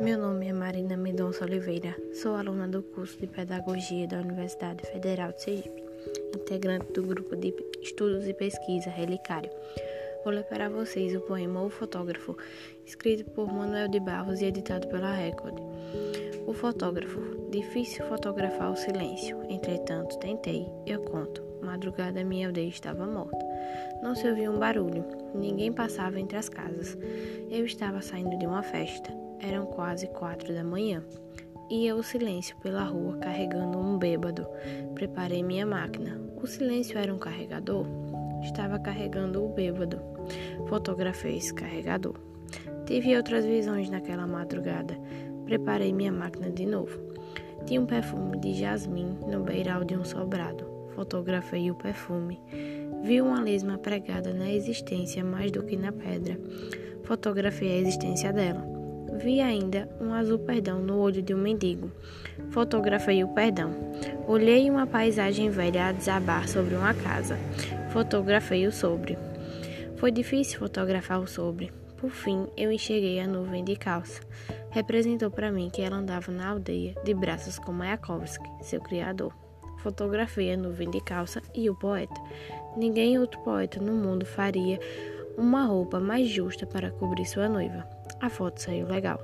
Meu nome é Marina Mendonça Oliveira, sou aluna do curso de Pedagogia da Universidade Federal de Sergipe, integrante do grupo de estudos e pesquisa Relicário. Vou ler para vocês o poema O Fotógrafo, escrito por Manuel de Barros e editado pela Record. O fotógrafo. Difícil fotografar o silêncio, entretanto tentei, eu conto. Madrugada minha aldeia estava morta. Não se ouvia um barulho, ninguém passava entre as casas. Eu estava saindo de uma festa. Eram quase quatro da manhã. Ia o silêncio pela rua carregando um bêbado. Preparei minha máquina. O silêncio era um carregador? Estava carregando o bêbado. Fotografei esse carregador. Tive outras visões naquela madrugada. Preparei minha máquina de novo. Tinha um perfume de jasmim no beiral de um sobrado. Fotografei o perfume. Vi uma lesma pregada na existência mais do que na pedra. Fotografei a existência dela. Vi ainda um azul perdão no olho de um mendigo. Fotografei o perdão. Olhei uma paisagem velha a desabar sobre uma casa. Fotografei o sobre. Foi difícil fotografar o sobre. Por fim, eu enxerguei a nuvem de calça. Representou para mim que ela andava na aldeia, de braços com Mayakovsky, seu criador. Fotografei a nuvem de calça e o poeta. Ninguém outro poeta no mundo faria uma roupa mais justa para cobrir sua noiva. A foto saiu legal.